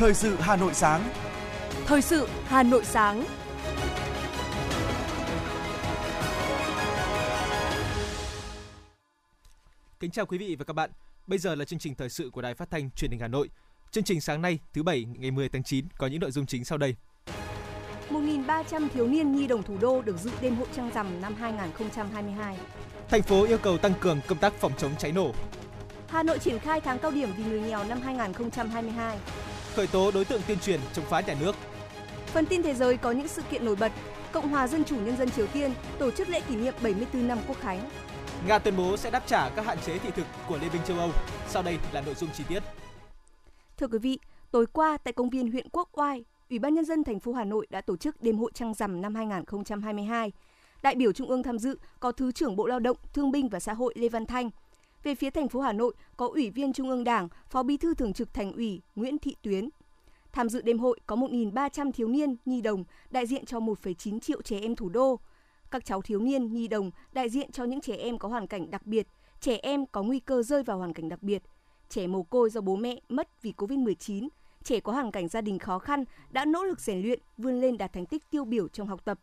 Thời sự Hà Nội sáng. Thời sự Hà Nội sáng. Kính chào quý vị và các bạn. Bây giờ là chương trình thời sự của Đài Phát thanh Truyền hình Hà Nội. Chương trình sáng nay, thứ bảy ngày 10 tháng 9 có những nội dung chính sau đây. 1.300 thiếu niên nhi đồng thủ đô được dự đêm hội trăng rằm năm 2022. Thành phố yêu cầu tăng cường công tác phòng chống cháy nổ. Hà Nội triển khai tháng cao điểm vì người nghèo năm 2022. Khởi tố đối tượng tuyên truyền chống phá nhà nước. Phần tin thế giới có những sự kiện nổi bật. Cộng hòa Dân chủ Nhân dân Triều Tiên tổ chức lễ kỷ niệm 74 năm Quốc khánh. Nga tuyên bố sẽ đáp trả các hạn chế thị thực của Liên minh châu Âu. Sau đây là nội dung chi tiết. Thưa quý vị, tối qua tại công viên huyện Quốc Oai, Ủy ban nhân dân thành phố Hà Nội đã tổ chức đêm hội trăng rằm năm 2022. Đại biểu Trung ương tham dự có Thứ trưởng Bộ Lao động, Thương binh và Xã hội Lê Văn Thanh. Về phía thành phố Hà Nội có Ủy viên Trung ương Đảng, Phó Bí thư Thường trực Thành ủy Nguyễn Thị Tuyến. Tham dự đêm hội có 1.300 thiếu niên, nhi đồng, đại diện cho 1,9 triệu trẻ em thủ đô. Các cháu thiếu niên, nhi đồng đại diện cho những trẻ em có hoàn cảnh đặc biệt, trẻ em có nguy cơ rơi vào hoàn cảnh đặc biệt, trẻ mồ côi do bố mẹ mất vì Covid-19, trẻ có hoàn cảnh gia đình khó khăn đã nỗ lực rèn luyện, vươn lên đạt thành tích tiêu biểu trong học tập.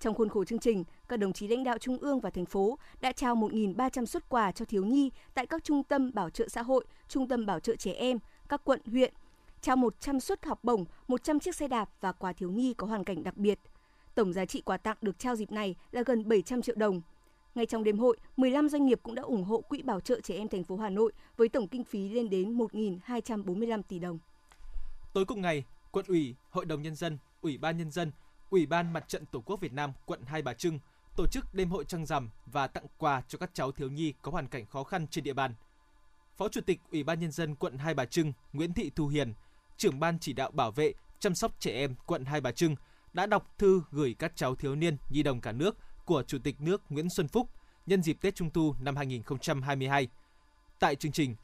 Trong khuôn khổ chương trình, các đồng chí lãnh đạo trung ương và thành phố đã trao 1.300 xuất quà cho thiếu nhi tại các trung tâm bảo trợ xã hội, trung tâm bảo trợ trẻ em, các quận, huyện, trao 100 suất học bổng, 100 chiếc xe đạp và quà thiếu nhi có hoàn cảnh đặc biệt. Tổng giá trị quà tặng được trao dịp này là gần 700 triệu đồng. Ngay trong đêm hội, 15 doanh nghiệp cũng đã ủng hộ Quỹ bảo trợ trẻ em thành phố Hà Nội với tổng kinh phí lên đến 1.245 tỷ đồng. Tối cùng ngày, quận ủy, hội đồng nhân dân, ủy ban nhân dân, ủy ban mặt trận tổ quốc Việt Nam quận Hai Bà Trưng tổ chức đêm hội trăng rằm và tặng quà cho các cháu thiếu nhi có hoàn cảnh khó khăn trên địa bàn. Phó Chủ tịch Ủy ban nhân dân quận Hai Bà Trưng Nguyễn Thị Thu Hiền, trưởng ban chỉ đạo bảo vệ chăm sóc trẻ em quận Hai Bà Trưng đã đọc thư gửi các cháu thiếu niên nhi đồng cả nước của Chủ tịch nước Nguyễn Xuân Phúc nhân dịp Tết Trung thu năm 2022. Tại chương trình,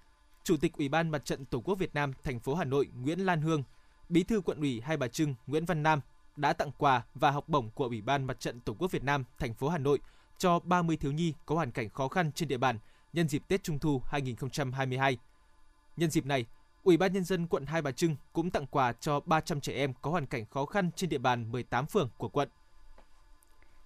Chủ tịch Ủy ban Mặt trận Tổ quốc Việt Nam thành phố Hà Nội Nguyễn Lan Hương, Bí thư quận ủy Hai Bà Trưng Nguyễn Văn Nam đã tặng quà và học bổng của Ủy ban Mặt trận Tổ quốc Việt Nam thành phố Hà Nội cho 30 thiếu nhi có hoàn cảnh khó khăn trên địa bàn nhân dịp Tết Trung thu 2022. Nhân dịp này, Ủy ban nhân dân quận Hai Bà Trưng cũng tặng quà cho 300 trẻ em có hoàn cảnh khó khăn trên địa bàn 18 phường của quận.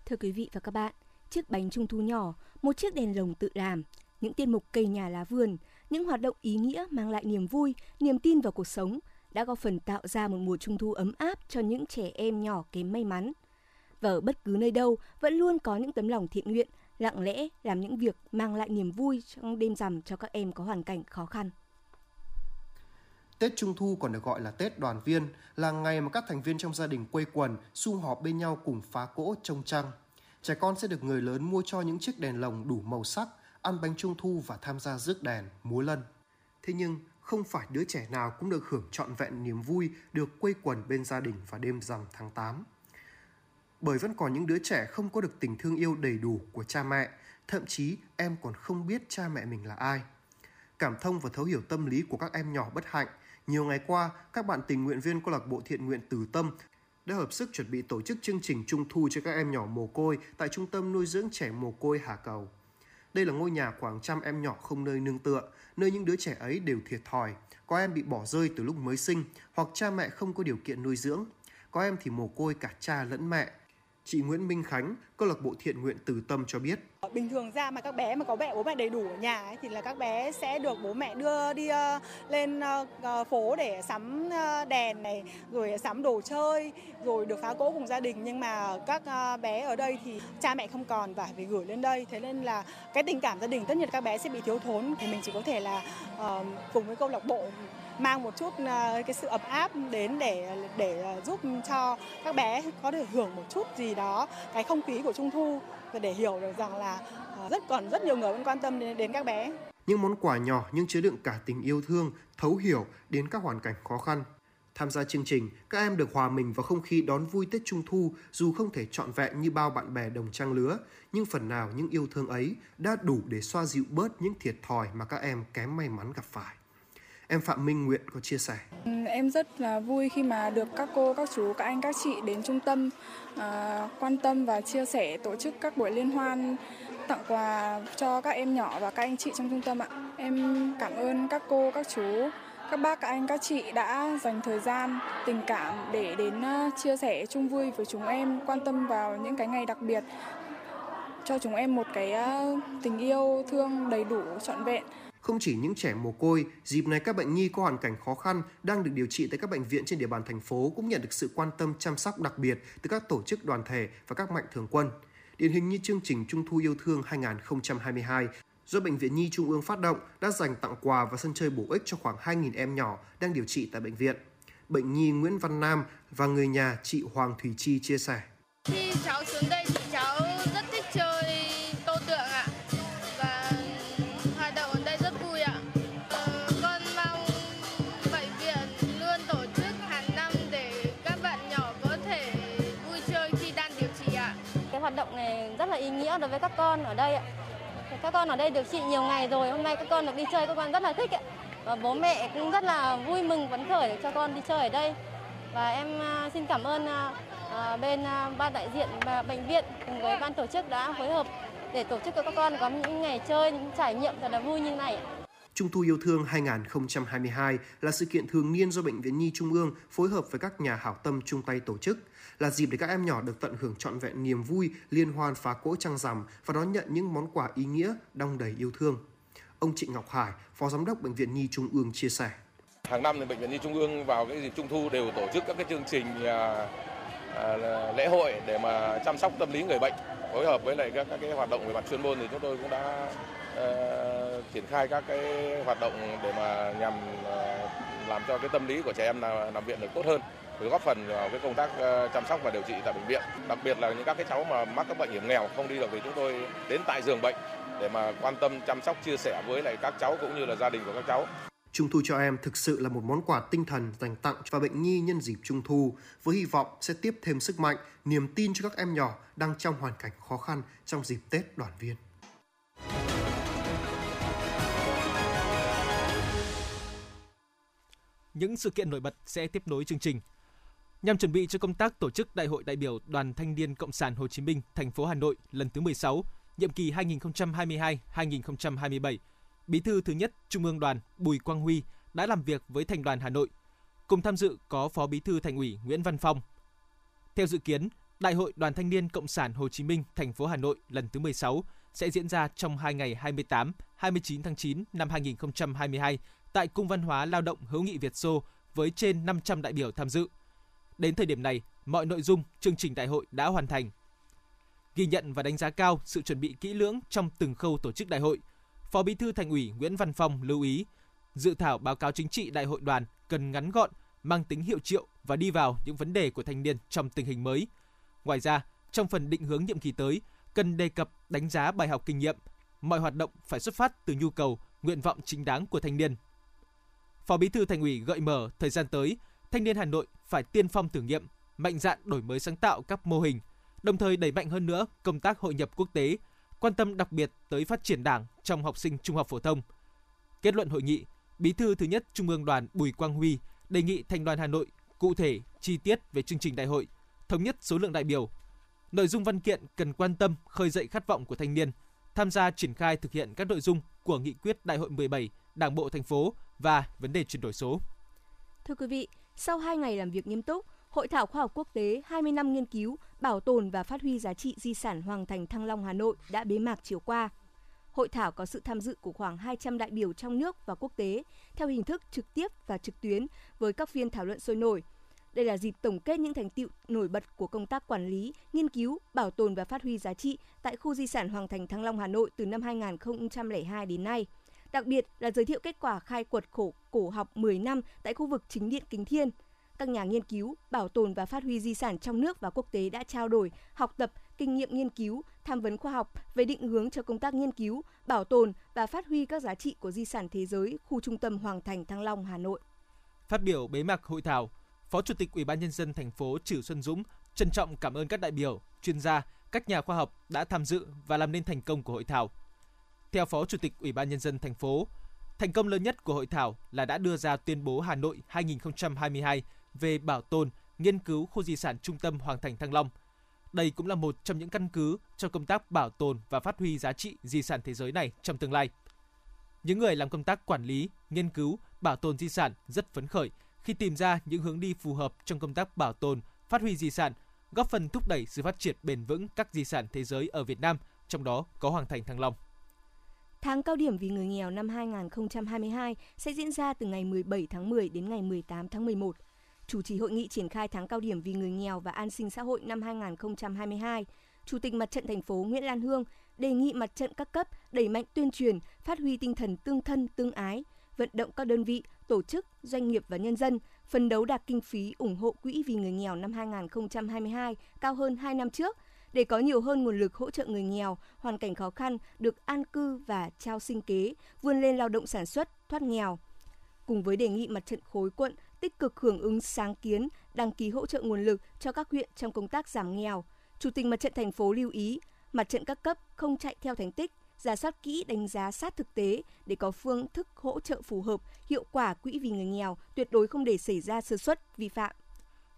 Thưa quý vị và các bạn, chiếc bánh trung thu nhỏ, một chiếc đèn lồng tự làm, những tiên mục cây nhà lá vườn, những hoạt động ý nghĩa mang lại niềm vui, niềm tin vào cuộc sống đã góp phần tạo ra một mùa trung thu ấm áp cho những trẻ em nhỏ kém may mắn. Và ở bất cứ nơi đâu vẫn luôn có những tấm lòng thiện nguyện, lặng lẽ làm những việc mang lại niềm vui trong đêm rằm cho các em có hoàn cảnh khó khăn. Tết Trung Thu còn được gọi là Tết đoàn viên, là ngày mà các thành viên trong gia đình quây quần, sum họp bên nhau cùng phá cỗ trông trăng. Trẻ con sẽ được người lớn mua cho những chiếc đèn lồng đủ màu sắc, ăn bánh trung thu và tham gia rước đèn, múa lân. Thế nhưng, không phải đứa trẻ nào cũng được hưởng trọn vẹn niềm vui được quây quần bên gia đình vào đêm rằm tháng 8. Bởi vẫn còn những đứa trẻ không có được tình thương yêu đầy đủ của cha mẹ, thậm chí em còn không biết cha mẹ mình là ai. Cảm thông và thấu hiểu tâm lý của các em nhỏ bất hạnh, nhiều ngày qua, các bạn tình nguyện viên câu lạc bộ thiện nguyện Từ Tâm đã hợp sức chuẩn bị tổ chức chương trình trung thu cho các em nhỏ mồ côi tại trung tâm nuôi dưỡng trẻ mồ côi Hà Cầu. Đây là ngôi nhà khoảng trăm em nhỏ không nơi nương tựa, nơi những đứa trẻ ấy đều thiệt thòi. Có em bị bỏ rơi từ lúc mới sinh hoặc cha mẹ không có điều kiện nuôi dưỡng. Có em thì mồ côi cả cha lẫn mẹ. Chị Nguyễn Minh Khánh, câu lạc bộ thiện nguyện Từ Tâm cho biết. Bình thường ra mà các bé mà có mẹ bố mẹ đầy đủ ở nhà ấy, thì là các bé sẽ được bố mẹ đưa đi uh, lên uh, phố để sắm uh, đèn này, rồi sắm đồ chơi, rồi được phá cỗ cùng gia đình. Nhưng mà các uh, bé ở đây thì cha mẹ không còn và phải gửi lên đây. Thế nên là cái tình cảm gia đình tất nhiên các bé sẽ bị thiếu thốn. Thì mình chỉ có thể là uh, cùng với câu lạc bộ mang một chút ờ, cái sự ấm áp đến để để ờ, giúp cho các bé có thể hưởng một chút gì đó cái không khí của trung thu và để hiểu được rằng là ờ, rất còn rất nhiều người vẫn quan tâm đến, đến các bé. Những món quà nhỏ nhưng chứa đựng cả tình yêu thương, thấu hiểu đến các hoàn cảnh khó khăn. Tham gia chương trình, các em được hòa mình vào không khí đón vui Tết Trung Thu dù không thể trọn vẹn như bao bạn bè đồng trang lứa, nhưng phần nào những yêu thương ấy đã đủ để xoa dịu bớt những thiệt thòi mà các em kém may mắn gặp phải. Em Phạm Minh Nguyện có chia sẻ. Ừ, em rất là vui khi mà được các cô, các chú, các anh, các chị đến trung tâm à, quan tâm và chia sẻ tổ chức các buổi liên hoan tặng quà cho các em nhỏ và các anh chị trong trung tâm ạ. Em cảm ơn các cô, các chú các bác, các anh, các chị đã dành thời gian, tình cảm để đến à, chia sẻ chung vui với chúng em, quan tâm vào những cái ngày đặc biệt cho chúng em một cái à, tình yêu thương đầy đủ trọn vẹn. Không chỉ những trẻ mồ côi, dịp này các bệnh nhi có hoàn cảnh khó khăn đang được điều trị tại các bệnh viện trên địa bàn thành phố cũng nhận được sự quan tâm chăm sóc đặc biệt từ các tổ chức đoàn thể và các mạnh thường quân. Điển hình như chương trình Trung thu yêu thương 2022 do Bệnh viện Nhi Trung ương phát động đã dành tặng quà và sân chơi bổ ích cho khoảng 2.000 em nhỏ đang điều trị tại bệnh viện. Bệnh nhi Nguyễn Văn Nam và người nhà chị Hoàng Thủy Chi chia sẻ. Khi cháu xuống đây rất là ý nghĩa đối với các con ở đây ạ. Các con ở đây điều trị nhiều ngày rồi, hôm nay các con được đi chơi, các con rất là thích ạ. Và bố mẹ cũng rất là vui mừng phấn khởi để cho con đi chơi ở đây. Và em à, xin cảm ơn à, à, bên ban đại diện và bệnh viện cùng với ban tổ chức đã phối hợp để tổ chức cho các con có những ngày chơi, những trải nghiệm thật là vui như này. Trung thu yêu thương 2022 là sự kiện thường niên do Bệnh viện Nhi Trung ương phối hợp với các nhà hảo tâm chung tay tổ chức, là dịp để các em nhỏ được tận hưởng trọn vẹn niềm vui liên hoan phá cỗ trăng rằm và đón nhận những món quà ý nghĩa đong đầy yêu thương. Ông Trịnh Ngọc Hải, Phó Giám đốc Bệnh viện Nhi Trung ương chia sẻ. Hàng năm thì Bệnh viện Nhi Trung ương vào cái dịp Trung thu đều tổ chức các cái chương trình à, à, lễ hội để mà chăm sóc tâm lý người bệnh phối hợp với lại các, các cái hoạt động về mặt chuyên môn thì chúng tôi cũng đã ờ, triển khai các cái hoạt động để mà nhằm ờ, làm cho cái tâm lý của trẻ em nằm viện được tốt hơn. Để góp phần vào cái công tác ờ, chăm sóc và điều trị tại bệnh viện. Đặc biệt là những các cái cháu mà mắc các bệnh hiểm nghèo không đi được thì chúng tôi đến tại giường bệnh để mà quan tâm chăm sóc chia sẻ với lại các cháu cũng như là gia đình của các cháu. Trung thu cho em thực sự là một món quà tinh thần dành tặng cho bệnh nhi nhân dịp Trung thu, với hy vọng sẽ tiếp thêm sức mạnh, niềm tin cho các em nhỏ đang trong hoàn cảnh khó khăn trong dịp Tết đoàn viên. Những sự kiện nổi bật sẽ tiếp nối chương trình. Nhằm chuẩn bị cho công tác tổ chức Đại hội đại biểu Đoàn Thanh niên Cộng sản Hồ Chí Minh thành phố Hà Nội lần thứ 16, nhiệm kỳ 2022-2027, Bí thư thứ nhất Trung ương Đoàn Bùi Quang Huy đã làm việc với Thành đoàn Hà Nội. Cùng tham dự có Phó Bí thư Thành ủy Nguyễn Văn Phong. Theo dự kiến, Đại hội Đoàn Thanh niên Cộng sản Hồ Chí Minh thành phố Hà Nội lần thứ 16 sẽ diễn ra trong hai ngày 28, 29 tháng 9 năm 2022 tại Cung văn hóa Lao động Hữu nghị Việt Xô với trên 500 đại biểu tham dự. Đến thời điểm này, mọi nội dung chương trình đại hội đã hoàn thành. Ghi nhận và đánh giá cao sự chuẩn bị kỹ lưỡng trong từng khâu tổ chức đại hội, Phó Bí thư Thành ủy Nguyễn Văn Phong lưu ý, dự thảo báo cáo chính trị đại hội đoàn cần ngắn gọn, mang tính hiệu triệu và đi vào những vấn đề của thanh niên trong tình hình mới. Ngoài ra, trong phần định hướng nhiệm kỳ tới, cần đề cập đánh giá bài học kinh nghiệm, mọi hoạt động phải xuất phát từ nhu cầu, nguyện vọng chính đáng của thanh niên. Phó Bí thư Thành ủy gợi mở thời gian tới, thanh niên Hà Nội phải tiên phong thử nghiệm, mạnh dạn đổi mới sáng tạo các mô hình, đồng thời đẩy mạnh hơn nữa công tác hội nhập quốc tế, quan tâm đặc biệt tới phát triển Đảng trong học sinh trung học phổ thông. Kết luận hội nghị, Bí thư thứ nhất Trung ương Đoàn Bùi Quang Huy đề nghị Thành đoàn Hà Nội cụ thể, chi tiết về chương trình đại hội, thống nhất số lượng đại biểu. Nội dung văn kiện cần quan tâm khơi dậy khát vọng của thanh niên, tham gia triển khai thực hiện các nội dung của nghị quyết Đại hội 17 Đảng bộ thành phố và vấn đề chuyển đổi số. Thưa quý vị, sau 2 ngày làm việc nghiêm túc, Hội thảo khoa học quốc tế 20 năm nghiên cứu, bảo tồn và phát huy giá trị di sản Hoàng Thành Thăng Long Hà Nội đã bế mạc chiều qua. Hội thảo có sự tham dự của khoảng 200 đại biểu trong nước và quốc tế, theo hình thức trực tiếp và trực tuyến với các phiên thảo luận sôi nổi. Đây là dịp tổng kết những thành tựu nổi bật của công tác quản lý, nghiên cứu, bảo tồn và phát huy giá trị tại khu di sản Hoàng Thành Thăng Long Hà Nội từ năm 2002 đến nay. Đặc biệt là giới thiệu kết quả khai quật khổ cổ học 10 năm tại khu vực chính điện Kính Thiên – các nhà nghiên cứu, bảo tồn và phát huy di sản trong nước và quốc tế đã trao đổi, học tập, kinh nghiệm nghiên cứu, tham vấn khoa học về định hướng cho công tác nghiên cứu, bảo tồn và phát huy các giá trị của di sản thế giới khu trung tâm Hoàng Thành Thăng Long, Hà Nội. Phát biểu bế mạc hội thảo, Phó Chủ tịch Ủy ban nhân dân thành phố Trử Xuân Dũng trân trọng cảm ơn các đại biểu, chuyên gia, các nhà khoa học đã tham dự và làm nên thành công của hội thảo. Theo Phó Chủ tịch Ủy ban nhân dân thành phố, thành công lớn nhất của hội thảo là đã đưa ra tuyên bố Hà Nội 2022 về bảo tồn, nghiên cứu khu di sản trung tâm Hoàng Thành Thăng Long. Đây cũng là một trong những căn cứ cho công tác bảo tồn và phát huy giá trị di sản thế giới này trong tương lai. Những người làm công tác quản lý, nghiên cứu, bảo tồn di sản rất phấn khởi khi tìm ra những hướng đi phù hợp trong công tác bảo tồn, phát huy di sản, góp phần thúc đẩy sự phát triển bền vững các di sản thế giới ở Việt Nam, trong đó có Hoàng thành Thăng Long. Tháng cao điểm vì người nghèo năm 2022 sẽ diễn ra từ ngày 17 tháng 10 đến ngày 18 tháng 11. Chủ trì hội nghị triển khai tháng cao điểm vì người nghèo và an sinh xã hội năm 2022, Chủ tịch Mặt trận thành phố Nguyễn Lan Hương đề nghị mặt trận các cấp đẩy mạnh tuyên truyền, phát huy tinh thần tương thân tương ái, vận động các đơn vị, tổ chức, doanh nghiệp và nhân dân phấn đấu đạt kinh phí ủng hộ quỹ vì người nghèo năm 2022 cao hơn 2 năm trước để có nhiều hơn nguồn lực hỗ trợ người nghèo, hoàn cảnh khó khăn được an cư và trao sinh kế, vươn lên lao động sản xuất, thoát nghèo. Cùng với đề nghị mặt trận khối quận tích cực hưởng ứng sáng kiến, đăng ký hỗ trợ nguồn lực cho các huyện trong công tác giảm nghèo, Chủ tịch mặt trận thành phố lưu ý, mặt trận các cấp không chạy theo thành tích, giả soát kỹ đánh giá sát thực tế để có phương thức hỗ trợ phù hợp, hiệu quả quỹ vì người nghèo, tuyệt đối không để xảy ra sơ suất, vi phạm.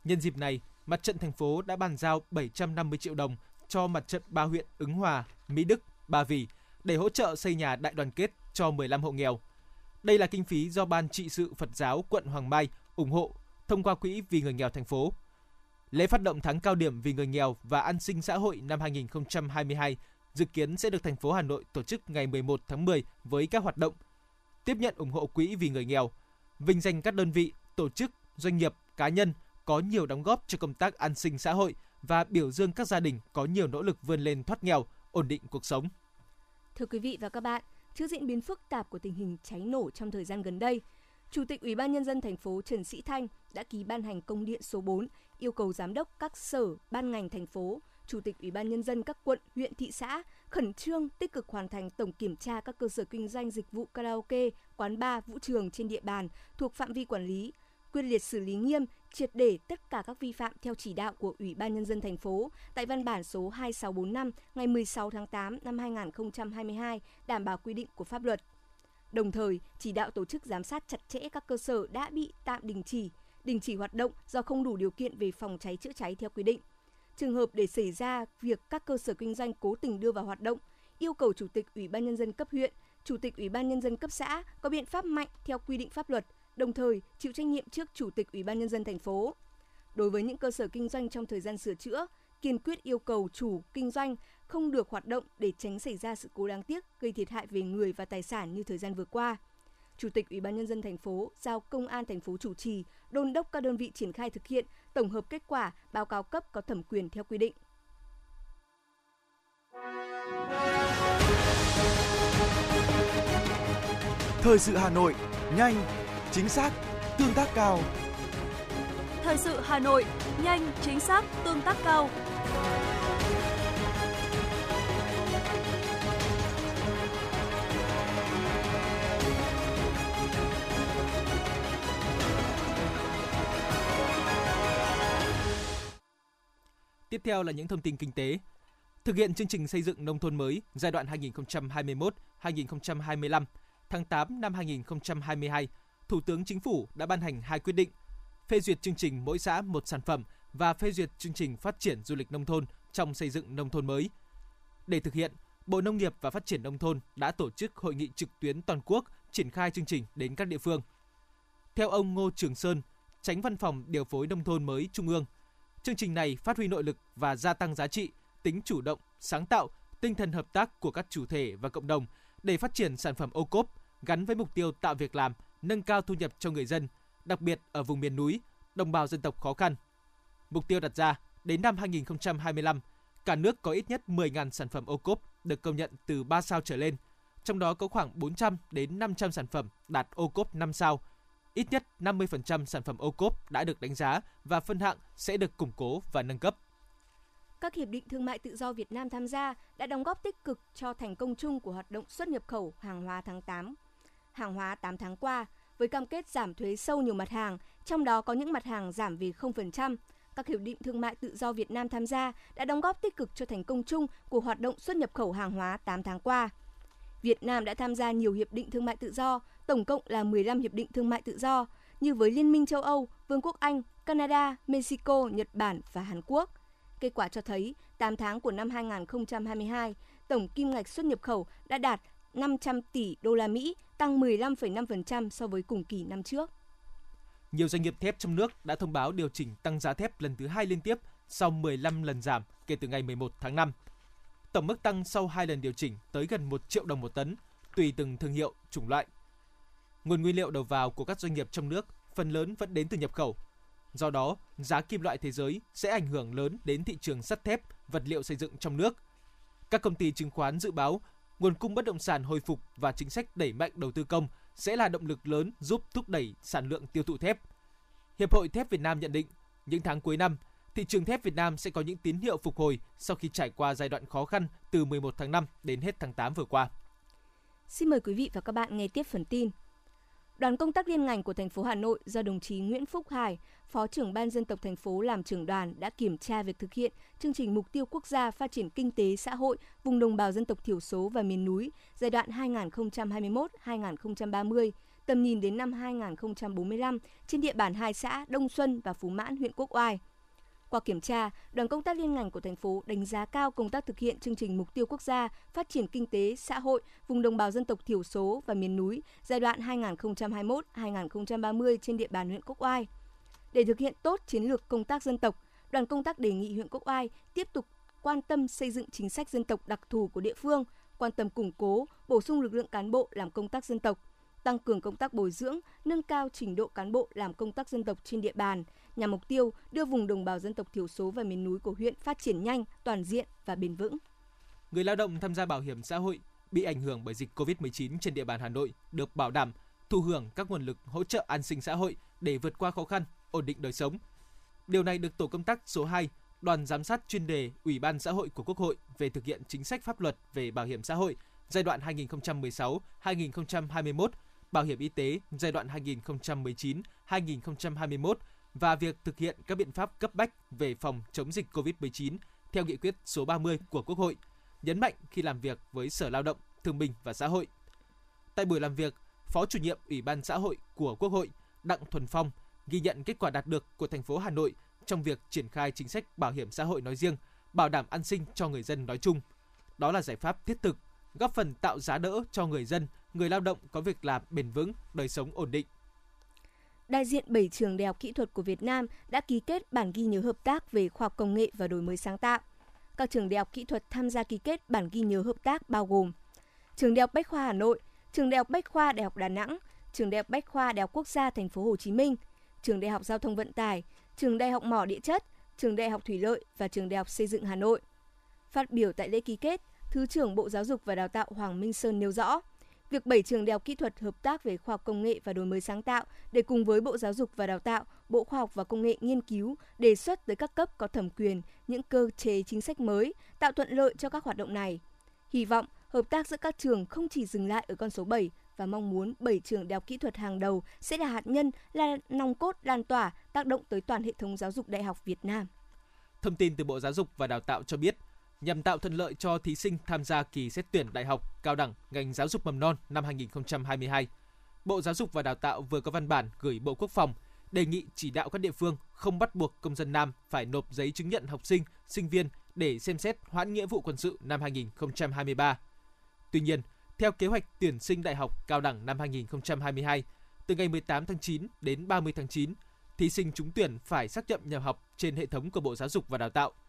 Nhân dịp này, mặt trận thành phố đã bàn giao 750 triệu đồng cho mặt trận ba huyện Ứng Hòa, Mỹ Đức, Ba Vì để hỗ trợ xây nhà đại đoàn kết cho 15 hộ nghèo. Đây là kinh phí do Ban trị sự Phật giáo quận Hoàng Mai ủng hộ thông qua quỹ vì người nghèo thành phố. Lễ phát động tháng cao điểm vì người nghèo và an sinh xã hội năm 2022 dự kiến sẽ được thành phố Hà Nội tổ chức ngày 11 tháng 10 với các hoạt động tiếp nhận ủng hộ quỹ vì người nghèo, vinh danh các đơn vị, tổ chức, doanh nghiệp, cá nhân có nhiều đóng góp cho công tác an sinh xã hội và biểu dương các gia đình có nhiều nỗ lực vươn lên thoát nghèo, ổn định cuộc sống. Thưa quý vị và các bạn, trước diễn biến phức tạp của tình hình cháy nổ trong thời gian gần đây, Chủ tịch Ủy ban nhân dân thành phố Trần Sĩ Thanh đã ký ban hành công điện số 4 yêu cầu giám đốc các sở, ban ngành thành phố, chủ tịch Ủy ban nhân dân các quận, huyện, thị xã khẩn trương tích cực hoàn thành tổng kiểm tra các cơ sở kinh doanh dịch vụ karaoke, quán bar, vũ trường trên địa bàn thuộc phạm vi quản lý, quyết liệt xử lý nghiêm, triệt để tất cả các vi phạm theo chỉ đạo của Ủy ban nhân dân thành phố tại văn bản số 2645 ngày 16 tháng 8 năm 2022 đảm bảo quy định của pháp luật. Đồng thời, chỉ đạo tổ chức giám sát chặt chẽ các cơ sở đã bị tạm đình chỉ, đình chỉ hoạt động do không đủ điều kiện về phòng cháy chữa cháy theo quy định. Trường hợp để xảy ra việc các cơ sở kinh doanh cố tình đưa vào hoạt động, yêu cầu Chủ tịch Ủy ban nhân dân cấp huyện, Chủ tịch Ủy ban nhân dân cấp xã có biện pháp mạnh theo quy định pháp luật, đồng thời chịu trách nhiệm trước Chủ tịch Ủy ban nhân dân thành phố. Đối với những cơ sở kinh doanh trong thời gian sửa chữa, kiên quyết yêu cầu chủ kinh doanh không được hoạt động để tránh xảy ra sự cố đáng tiếc gây thiệt hại về người và tài sản như thời gian vừa qua. Chủ tịch Ủy ban nhân dân thành phố giao công an thành phố chủ trì, đôn đốc các đơn vị triển khai thực hiện, tổng hợp kết quả, báo cáo cấp có thẩm quyền theo quy định. Thời sự Hà Nội, nhanh, chính xác, tương tác cao. Thời sự Hà Nội, nhanh, chính xác, tương tác cao. Tiếp theo là những thông tin kinh tế. Thực hiện chương trình xây dựng nông thôn mới giai đoạn 2021-2025, tháng 8 năm 2022, Thủ tướng Chính phủ đã ban hành hai quyết định phê duyệt chương trình mỗi xã một sản phẩm và phê duyệt chương trình phát triển du lịch nông thôn trong xây dựng nông thôn mới. Để thực hiện, Bộ Nông nghiệp và Phát triển nông thôn đã tổ chức hội nghị trực tuyến toàn quốc triển khai chương trình đến các địa phương. Theo ông Ngô Trường Sơn, tránh văn phòng điều phối nông thôn mới Trung ương, chương trình này phát huy nội lực và gia tăng giá trị, tính chủ động, sáng tạo, tinh thần hợp tác của các chủ thể và cộng đồng để phát triển sản phẩm ô cốp gắn với mục tiêu tạo việc làm, nâng cao thu nhập cho người dân, đặc biệt ở vùng miền núi, đồng bào dân tộc khó khăn. Mục tiêu đặt ra, đến năm 2025, cả nước có ít nhất 10.000 sản phẩm ô cốp được công nhận từ 3 sao trở lên, trong đó có khoảng 400 đến 500 sản phẩm đạt ô cốp 5 sao. Ít nhất 50% sản phẩm ô cốp đã được đánh giá và phân hạng sẽ được củng cố và nâng cấp. Các hiệp định thương mại tự do Việt Nam tham gia đã đóng góp tích cực cho thành công chung của hoạt động xuất nhập khẩu hàng hóa tháng 8. Hàng hóa 8 tháng qua, với cam kết giảm thuế sâu nhiều mặt hàng, trong đó có những mặt hàng giảm về 0%. Các hiệp định thương mại tự do Việt Nam tham gia đã đóng góp tích cực cho thành công chung của hoạt động xuất nhập khẩu hàng hóa 8 tháng qua. Việt Nam đã tham gia nhiều hiệp định thương mại tự do, tổng cộng là 15 hiệp định thương mại tự do, như với Liên minh châu Âu, Vương quốc Anh, Canada, Mexico, Nhật Bản và Hàn Quốc. Kết quả cho thấy, 8 tháng của năm 2022, tổng kim ngạch xuất nhập khẩu đã đạt 500 tỷ đô la Mỹ, tăng 15,5% so với cùng kỳ năm trước. Nhiều doanh nghiệp thép trong nước đã thông báo điều chỉnh tăng giá thép lần thứ hai liên tiếp sau 15 lần giảm kể từ ngày 11 tháng 5. Tổng mức tăng sau hai lần điều chỉnh tới gần 1 triệu đồng một tấn, tùy từng thương hiệu, chủng loại. Nguồn nguyên liệu đầu vào của các doanh nghiệp trong nước phần lớn vẫn đến từ nhập khẩu. Do đó, giá kim loại thế giới sẽ ảnh hưởng lớn đến thị trường sắt thép, vật liệu xây dựng trong nước. Các công ty chứng khoán dự báo nguồn cung bất động sản hồi phục và chính sách đẩy mạnh đầu tư công sẽ là động lực lớn giúp thúc đẩy sản lượng tiêu thụ thép. Hiệp hội Thép Việt Nam nhận định, những tháng cuối năm, thị trường thép Việt Nam sẽ có những tín hiệu phục hồi sau khi trải qua giai đoạn khó khăn từ 11 tháng 5 đến hết tháng 8 vừa qua. Xin mời quý vị và các bạn nghe tiếp phần tin. Đoàn công tác liên ngành của thành phố Hà Nội do đồng chí Nguyễn Phúc Hải, Phó trưởng ban dân tộc thành phố làm trưởng đoàn đã kiểm tra việc thực hiện chương trình mục tiêu quốc gia phát triển kinh tế xã hội vùng đồng bào dân tộc thiểu số và miền núi giai đoạn 2021-2030, tầm nhìn đến năm 2045 trên địa bàn hai xã Đông Xuân và Phú Mãn, huyện Quốc Oai. Qua kiểm tra, đoàn công tác liên ngành của thành phố đánh giá cao công tác thực hiện chương trình mục tiêu quốc gia phát triển kinh tế xã hội vùng đồng bào dân tộc thiểu số và miền núi giai đoạn 2021-2030 trên địa bàn huyện Quốc Oai. Để thực hiện tốt chiến lược công tác dân tộc, đoàn công tác đề nghị huyện Quốc Oai tiếp tục quan tâm xây dựng chính sách dân tộc đặc thù của địa phương, quan tâm củng cố, bổ sung lực lượng cán bộ làm công tác dân tộc, tăng cường công tác bồi dưỡng, nâng cao trình độ cán bộ làm công tác dân tộc trên địa bàn, nhằm mục tiêu đưa vùng đồng bào dân tộc thiểu số và miền núi của huyện phát triển nhanh, toàn diện và bền vững. Người lao động tham gia bảo hiểm xã hội bị ảnh hưởng bởi dịch COVID-19 trên địa bàn Hà Nội được bảo đảm thụ hưởng các nguồn lực hỗ trợ an sinh xã hội để vượt qua khó khăn, ổn định đời sống. Điều này được tổ công tác số 2, đoàn giám sát chuyên đề Ủy ban xã hội của Quốc hội về thực hiện chính sách pháp luật về bảo hiểm xã hội giai đoạn 2016-2021, bảo hiểm y tế giai đoạn 2019-2021 và việc thực hiện các biện pháp cấp bách về phòng chống dịch COVID-19 theo nghị quyết số 30 của Quốc hội, nhấn mạnh khi làm việc với Sở Lao động, Thương binh và Xã hội. Tại buổi làm việc, Phó chủ nhiệm Ủy ban xã hội của Quốc hội Đặng Thuần Phong ghi nhận kết quả đạt được của thành phố Hà Nội trong việc triển khai chính sách bảo hiểm xã hội nói riêng, bảo đảm an sinh cho người dân nói chung. Đó là giải pháp thiết thực, góp phần tạo giá đỡ cho người dân, người lao động có việc làm bền vững, đời sống ổn định đại diện 7 trường đại học kỹ thuật của Việt Nam đã ký kết bản ghi nhớ hợp tác về khoa học công nghệ và đổi mới sáng tạo. Các trường đại học kỹ thuật tham gia ký kết bản ghi nhớ hợp tác bao gồm Trường Đại học Bách khoa Hà Nội, Trường Đại học Bách khoa Đại học Đà Nẵng, Trường Đại học Bách khoa Đại học Quốc gia Thành phố Hồ Chí Minh, Trường Đại học Giao thông Vận tải, Trường Đại học Mỏ Địa chất, Trường Đại học Thủy lợi và Trường Đại học Xây dựng Hà Nội. Phát biểu tại lễ ký kết, Thứ trưởng Bộ Giáo dục và Đào tạo Hoàng Minh Sơn nêu rõ, Việc 7 trường đại học kỹ thuật hợp tác về khoa học công nghệ và đổi mới sáng tạo để cùng với Bộ Giáo dục và Đào tạo, Bộ Khoa học và Công nghệ nghiên cứu, đề xuất tới các cấp có thẩm quyền những cơ chế chính sách mới, tạo thuận lợi cho các hoạt động này. Hy vọng hợp tác giữa các trường không chỉ dừng lại ở con số 7 và mong muốn 7 trường đại học kỹ thuật hàng đầu sẽ là hạt nhân, là nòng cốt lan tỏa, tác động tới toàn hệ thống giáo dục đại học Việt Nam. Thông tin từ Bộ Giáo dục và Đào tạo cho biết, nhằm tạo thuận lợi cho thí sinh tham gia kỳ xét tuyển đại học, cao đẳng, ngành giáo dục mầm non năm 2022. Bộ Giáo dục và Đào tạo vừa có văn bản gửi Bộ Quốc phòng đề nghị chỉ đạo các địa phương không bắt buộc công dân nam phải nộp giấy chứng nhận học sinh, sinh viên để xem xét hoãn nghĩa vụ quân sự năm 2023. Tuy nhiên, theo kế hoạch tuyển sinh đại học cao đẳng năm 2022, từ ngày 18 tháng 9 đến 30 tháng 9, thí sinh trúng tuyển phải xác nhận nhập học trên hệ thống của Bộ Giáo dục và Đào tạo –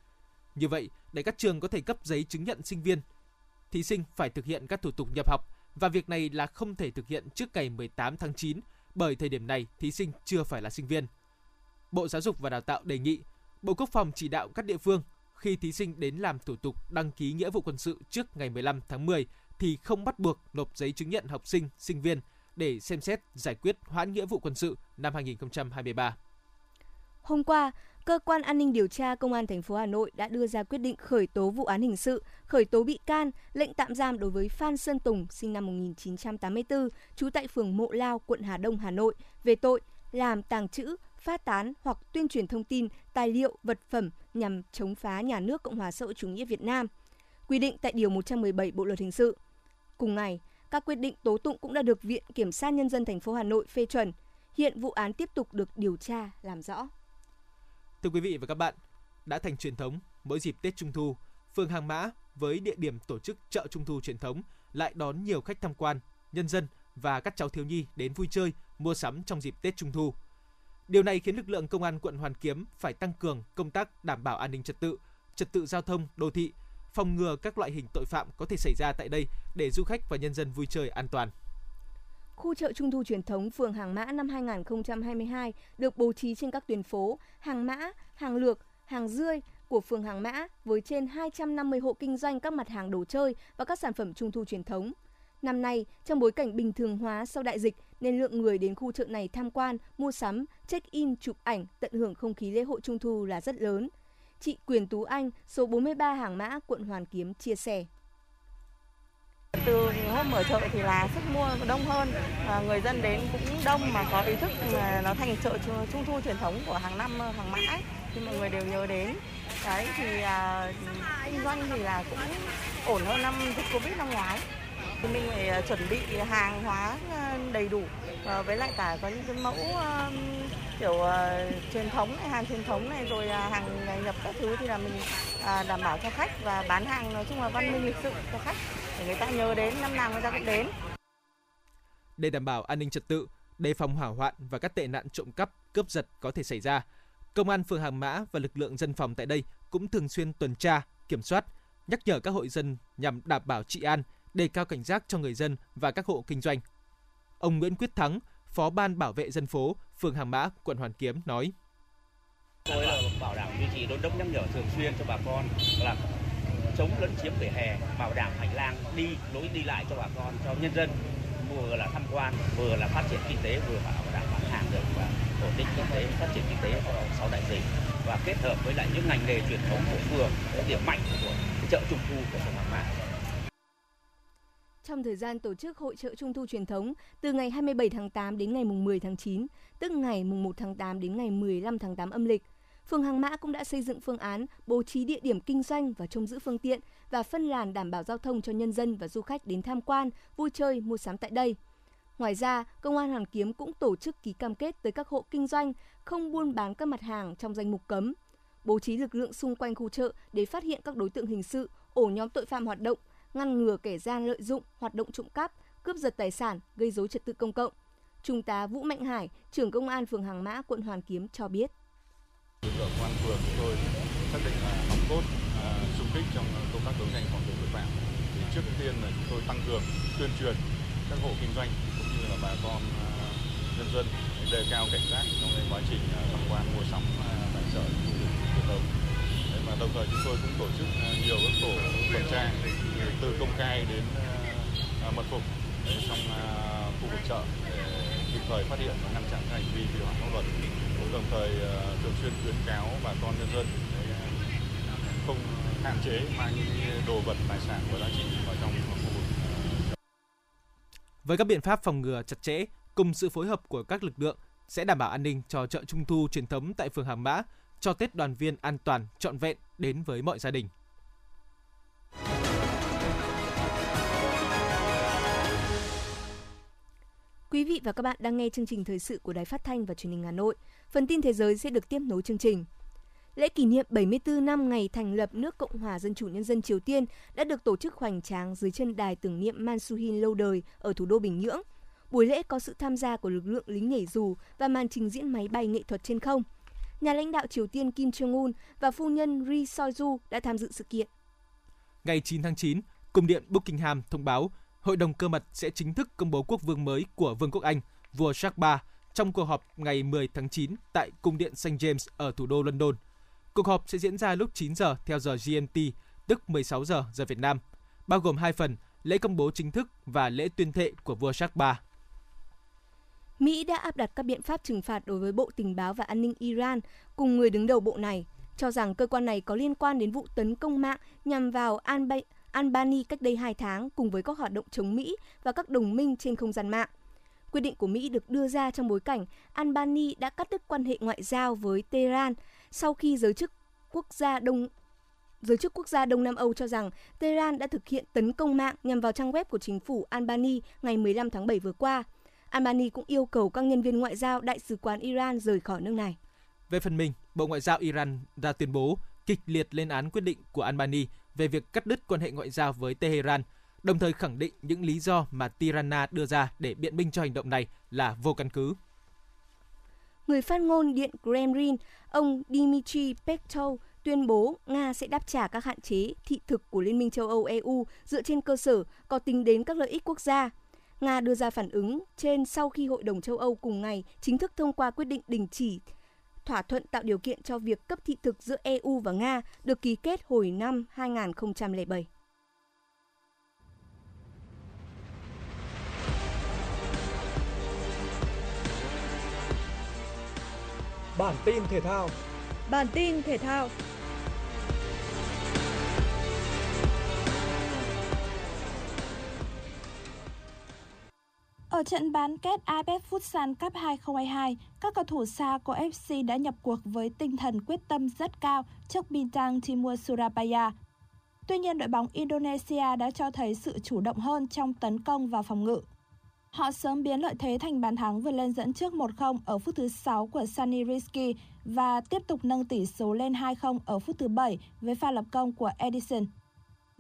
như vậy, để các trường có thể cấp giấy chứng nhận sinh viên, thí sinh phải thực hiện các thủ tục nhập học và việc này là không thể thực hiện trước ngày 18 tháng 9 bởi thời điểm này thí sinh chưa phải là sinh viên. Bộ Giáo dục và Đào tạo đề nghị Bộ Quốc phòng chỉ đạo các địa phương khi thí sinh đến làm thủ tục đăng ký nghĩa vụ quân sự trước ngày 15 tháng 10 thì không bắt buộc nộp giấy chứng nhận học sinh, sinh viên để xem xét giải quyết hoãn nghĩa vụ quân sự năm 2023. Hôm qua, cơ quan an ninh điều tra công an thành phố Hà Nội đã đưa ra quyết định khởi tố vụ án hình sự, khởi tố bị can, lệnh tạm giam đối với Phan Sơn Tùng sinh năm 1984, trú tại phường Mộ Lao, quận Hà Đông, Hà Nội về tội làm tàng trữ, phát tán hoặc tuyên truyền thông tin, tài liệu, vật phẩm nhằm chống phá nhà nước Cộng hòa xã hội chủ nghĩa Việt Nam. Quy định tại điều 117 Bộ luật hình sự. Cùng ngày, các quyết định tố tụng cũng đã được Viện Kiểm sát nhân dân thành phố Hà Nội phê chuẩn. Hiện vụ án tiếp tục được điều tra làm rõ. Thưa quý vị và các bạn, đã thành truyền thống mỗi dịp Tết Trung thu, phường Hàng Mã với địa điểm tổ chức chợ Trung thu truyền thống lại đón nhiều khách tham quan, nhân dân và các cháu thiếu nhi đến vui chơi, mua sắm trong dịp Tết Trung thu. Điều này khiến lực lượng công an quận Hoàn Kiếm phải tăng cường công tác đảm bảo an ninh trật tự, trật tự giao thông, đô thị, phòng ngừa các loại hình tội phạm có thể xảy ra tại đây để du khách và nhân dân vui chơi an toàn. Khu chợ Trung thu truyền thống phường Hàng Mã năm 2022 được bố trí trên các tuyến phố Hàng Mã, Hàng Lược, Hàng Dươi của phường Hàng Mã với trên 250 hộ kinh doanh các mặt hàng đồ chơi và các sản phẩm Trung thu truyền thống. Năm nay, trong bối cảnh bình thường hóa sau đại dịch nên lượng người đến khu chợ này tham quan, mua sắm, check-in, chụp ảnh, tận hưởng không khí lễ hội Trung thu là rất lớn. Chị Quyền Tú Anh, số 43 Hàng Mã, quận Hoàn Kiếm chia sẻ. Từ hôm mở chợ thì là sức mua đông hơn, và người dân đến cũng đông mà có ý thức là nó thành chợ trung thu truyền thống của hàng năm hàng mãi thì mọi người đều nhớ đến. Đấy thì à, kinh doanh thì là cũng ổn hơn năm dịch Covid năm ngoái. Thì mình phải à, chuẩn bị hàng hóa à, đầy đủ và với lại cả có những cái mẫu uh, kiểu uh, truyền thống này, hàng truyền thống này rồi uh, hàng nhập các thứ thì là mình uh, đảm bảo cho khách và bán hàng nói chung là văn minh lịch sự cho khách để người ta nhớ đến năm nào người ta cũng đến. Để đảm bảo an ninh trật tự, đề phòng hỏa hoạn và các tệ nạn trộm cắp, cướp giật có thể xảy ra, công an phường Hàng Mã và lực lượng dân phòng tại đây cũng thường xuyên tuần tra, kiểm soát, nhắc nhở các hội dân nhằm đảm bảo trị an, đề cao cảnh giác cho người dân và các hộ kinh doanh. Ông Nguyễn Quyết Thắng, Phó ban bảo vệ dân phố, phường Hàng Mã, quận Hoàn Kiếm nói: Tôi là bảo đảm duy trì đôn đốc nhắc nhở thường xuyên cho bà con là chống lấn chiếm vỉa hè, bảo đảm hành lang đi lối đi lại cho bà con, cho nhân dân vừa là tham quan, vừa là phát triển kinh tế, vừa bảo đảm bán hàng được và ổn định kinh tế, phát triển kinh tế sau đại dịch và kết hợp với lại những ngành nghề truyền thống của phường, cái điểm mạnh của chợ trung thu của phường Hàng Mã trong thời gian tổ chức hội trợ Trung thu truyền thống từ ngày 27 tháng 8 đến ngày 10 tháng 9, tức ngày 1 tháng 8 đến ngày 15 tháng 8 âm lịch. Phường Hàng Mã cũng đã xây dựng phương án bố trí địa điểm kinh doanh và trông giữ phương tiện và phân làn đảm bảo giao thông cho nhân dân và du khách đến tham quan, vui chơi, mua sắm tại đây. Ngoài ra, Công an Hoàn Kiếm cũng tổ chức ký cam kết tới các hộ kinh doanh không buôn bán các mặt hàng trong danh mục cấm, bố trí lực lượng xung quanh khu chợ để phát hiện các đối tượng hình sự, ổ nhóm tội phạm hoạt động ngăn ngừa kẻ gian lợi dụng hoạt động trộm cắp, cướp giật tài sản, gây dối trật tự công cộng. Trung tá Vũ Mạnh Hải, trưởng công an phường Hàng Mã, quận Hoàn Kiếm cho biết. Lực lượng công an phường chúng tôi xác định là nòng cốt à, xung kích trong công tác đấu tranh phòng chống tội phạm. Thì trước tiên là chúng tôi tăng cường tuyên truyền các hộ kinh doanh cũng như là bà con à, nhân dân đề cao cảnh giác trong cái quá trình à, tham quan mua sắm à, tại chợ khu vực truyền thống và đồng thời chúng tôi cũng tổ chức à, nhiều các tổ tuần tra từ công khai đến mật phục trong khu vực chợ để kịp thời phát hiện và ngăn chặn các hành vi vi phạm pháp luật đồng thời ờ, thường xuyên khuyến cáo bà con nhân dân ờ, không hạn chế mang những đồ vật tài sản có giá trị vào trong khu vực ờ. với các biện pháp phòng ngừa chặt chẽ cùng sự phối hợp của các lực lượng sẽ đảm bảo an ninh cho chợ Trung thu truyền thống tại phường Hàng Mã, cho Tết đoàn viên an toàn, trọn vẹn đến với mọi gia đình. Quý vị và các bạn đang nghe chương trình thời sự của Đài Phát thanh và Truyền hình Hà Nội. Phần tin thế giới sẽ được tiếp nối chương trình. Lễ kỷ niệm 74 năm ngày thành lập nước Cộng hòa Dân chủ Nhân dân Triều Tiên đã được tổ chức hoành tráng dưới chân đài tưởng niệm Mansuhin lâu đời ở thủ đô Bình Nhưỡng. Buổi lễ có sự tham gia của lực lượng lính nhảy dù và màn trình diễn máy bay nghệ thuật trên không. Nhà lãnh đạo Triều Tiên Kim Jong-un và phu nhân Ri Soi-ju đã tham dự sự kiện. Ngày 9 tháng 9, Cung điện Buckingham thông báo Hội đồng cơ mật sẽ chính thức công bố quốc vương mới của Vương quốc Anh, vua Charles III, trong cuộc họp ngày 10 tháng 9 tại Cung điện St. James ở thủ đô London. Cuộc họp sẽ diễn ra lúc 9 giờ theo giờ GMT, tức 16 giờ giờ Việt Nam, bao gồm hai phần, lễ công bố chính thức và lễ tuyên thệ của vua Charles III. Mỹ đã áp đặt các biện pháp trừng phạt đối với Bộ Tình báo và An ninh Iran cùng người đứng đầu bộ này, cho rằng cơ quan này có liên quan đến vụ tấn công mạng nhằm vào Albania Albany cách đây 2 tháng cùng với các hoạt động chống Mỹ và các đồng minh trên không gian mạng. Quyết định của Mỹ được đưa ra trong bối cảnh Albany đã cắt đứt quan hệ ngoại giao với Tehran sau khi giới chức quốc gia Đông Giới chức quốc gia Đông Nam Âu cho rằng Tehran đã thực hiện tấn công mạng nhằm vào trang web của chính phủ Albany ngày 15 tháng 7 vừa qua. Albany cũng yêu cầu các nhân viên ngoại giao đại sứ quán Iran rời khỏi nước này. Về phần mình, Bộ Ngoại giao Iran ra tuyên bố kịch liệt lên án quyết định của Albany về việc cắt đứt quan hệ ngoại giao với Tehran, đồng thời khẳng định những lý do mà Tirana đưa ra để biện minh cho hành động này là vô căn cứ. Người phát ngôn Điện Kremlin, ông Dmitry Peskov tuyên bố Nga sẽ đáp trả các hạn chế thị thực của Liên minh châu Âu EU dựa trên cơ sở có tính đến các lợi ích quốc gia. Nga đưa ra phản ứng trên sau khi Hội đồng châu Âu cùng ngày chính thức thông qua quyết định đình chỉ thỏa thuận tạo điều kiện cho việc cấp thị thực giữa EU và Nga được ký kết hồi năm 2007. Bản tin thể thao Bản tin thể thao Ở trận bán kết AFF Futsal Cup 2022, các cầu thủ Saco FC đã nhập cuộc với tinh thần quyết tâm rất cao trước Bintang Timur Surabaya. Tuy nhiên, đội bóng Indonesia đã cho thấy sự chủ động hơn trong tấn công và phòng ngự. Họ sớm biến lợi thế thành bàn thắng vượt lên dẫn trước 1-0 ở phút thứ 6 của Sunny Rizky và tiếp tục nâng tỷ số lên 2-0 ở phút thứ 7 với pha lập công của Edison.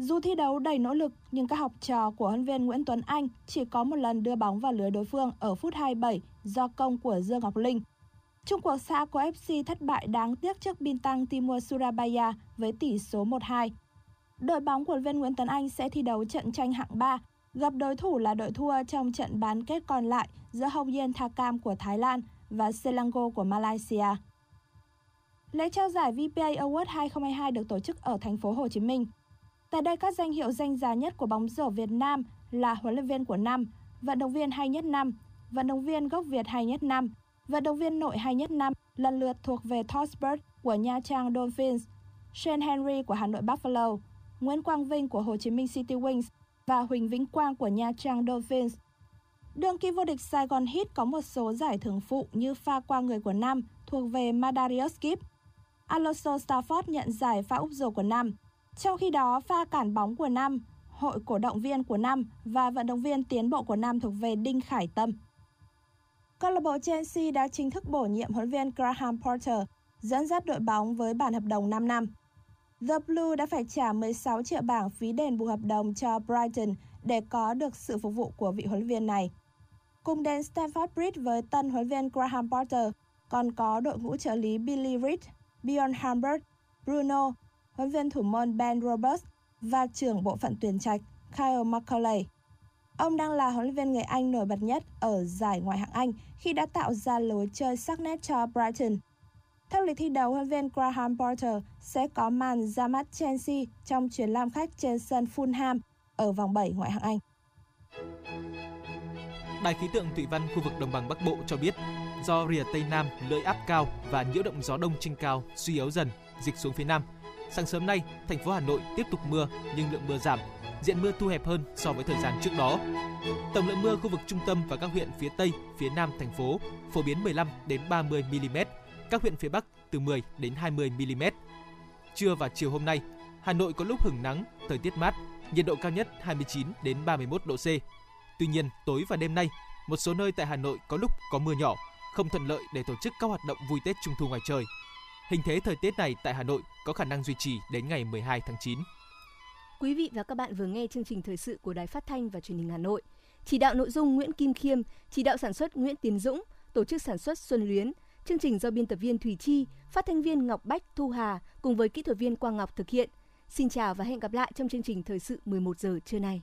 Dù thi đấu đầy nỗ lực, nhưng các học trò của huấn viên Nguyễn Tuấn Anh chỉ có một lần đưa bóng vào lưới đối phương ở phút 27 do công của Dương Ngọc Linh. Trung cuộc xã của FC thất bại đáng tiếc trước Bintang Timur Surabaya với tỷ số 1-2. Đội bóng của viên Nguyễn Tuấn Anh sẽ thi đấu trận tranh hạng 3, gặp đối thủ là đội thua trong trận bán kết còn lại giữa Hồng yen Thakam của Thái Lan và Selangor của Malaysia. Lễ trao giải VPA Award 2022 được tổ chức ở thành phố Hồ Chí Minh. Tại đây các danh hiệu danh giá nhất của bóng rổ Việt Nam là huấn luyện viên của năm, vận động viên hay nhất năm, vận động viên gốc Việt hay nhất năm, vận động viên nội hay nhất năm lần lượt thuộc về Tosbert của Nha Trang Dolphins, Shane Henry của Hà Nội Buffalo, Nguyễn Quang Vinh của Hồ Chí Minh City Wings và Huỳnh Vĩnh Quang của Nha Trang Dolphins. Đương kim vô địch Sài Gòn Heat có một số giải thưởng phụ như pha qua người của năm thuộc về Madarius Gibb. Alonso Stafford nhận giải pha úp rổ của năm, trong khi đó, pha cản bóng của năm, hội cổ động viên của năm và vận động viên tiến bộ của năm thuộc về Đinh Khải Tâm. Câu lạc bộ Chelsea đã chính thức bổ nhiệm huấn viên Graham Potter dẫn dắt đội bóng với bản hợp đồng 5 năm. The Blue đã phải trả 16 triệu bảng phí đền bù hợp đồng cho Brighton để có được sự phục vụ của vị huấn viên này. Cùng đến Stamford Bridge với tân huấn viên Graham Potter, còn có đội ngũ trợ lý Billy Reid, Bjorn Hambert, Bruno huấn viên thủ môn Ben Roberts và trưởng bộ phận tuyển trạch Kyle McCauley. Ông đang là huấn luyện viên người Anh nổi bật nhất ở giải ngoại hạng Anh khi đã tạo ra lối chơi sắc nét cho Brighton. Theo lịch thi đấu, huấn viên Graham Potter sẽ có màn ra mắt Chelsea trong chuyến làm khách trên sân Fulham ở vòng 7 ngoại hạng Anh. Đài khí tượng thủy văn khu vực đồng bằng Bắc Bộ cho biết, do rìa Tây Nam lưỡi áp cao và nhiễu động gió đông trên cao suy yếu dần, dịch xuống phía Nam, Sáng sớm nay, thành phố Hà Nội tiếp tục mưa nhưng lượng mưa giảm, diện mưa thu hẹp hơn so với thời gian trước đó. Tổng lượng mưa khu vực trung tâm và các huyện phía Tây, phía Nam thành phố phổ biến 15 đến 30 mm, các huyện phía Bắc từ 10 đến 20 mm. Trưa và chiều hôm nay, Hà Nội có lúc hứng nắng, thời tiết mát, nhiệt độ cao nhất 29 đến 31 độ C. Tuy nhiên, tối và đêm nay, một số nơi tại Hà Nội có lúc có mưa nhỏ, không thuận lợi để tổ chức các hoạt động vui Tết Trung thu ngoài trời. Hình thế thời tiết này tại Hà Nội có khả năng duy trì đến ngày 12 tháng 9. Quý vị và các bạn vừa nghe chương trình thời sự của Đài Phát thanh và Truyền hình Hà Nội. Chỉ đạo nội dung Nguyễn Kim Khiêm, chỉ đạo sản xuất Nguyễn Tiến Dũng, tổ chức sản xuất Xuân Luyến. Chương trình do biên tập viên Thủy Chi, phát thanh viên Ngọc Bách, Thu Hà cùng với kỹ thuật viên Quang Ngọc thực hiện. Xin chào và hẹn gặp lại trong chương trình thời sự 11 giờ trưa nay.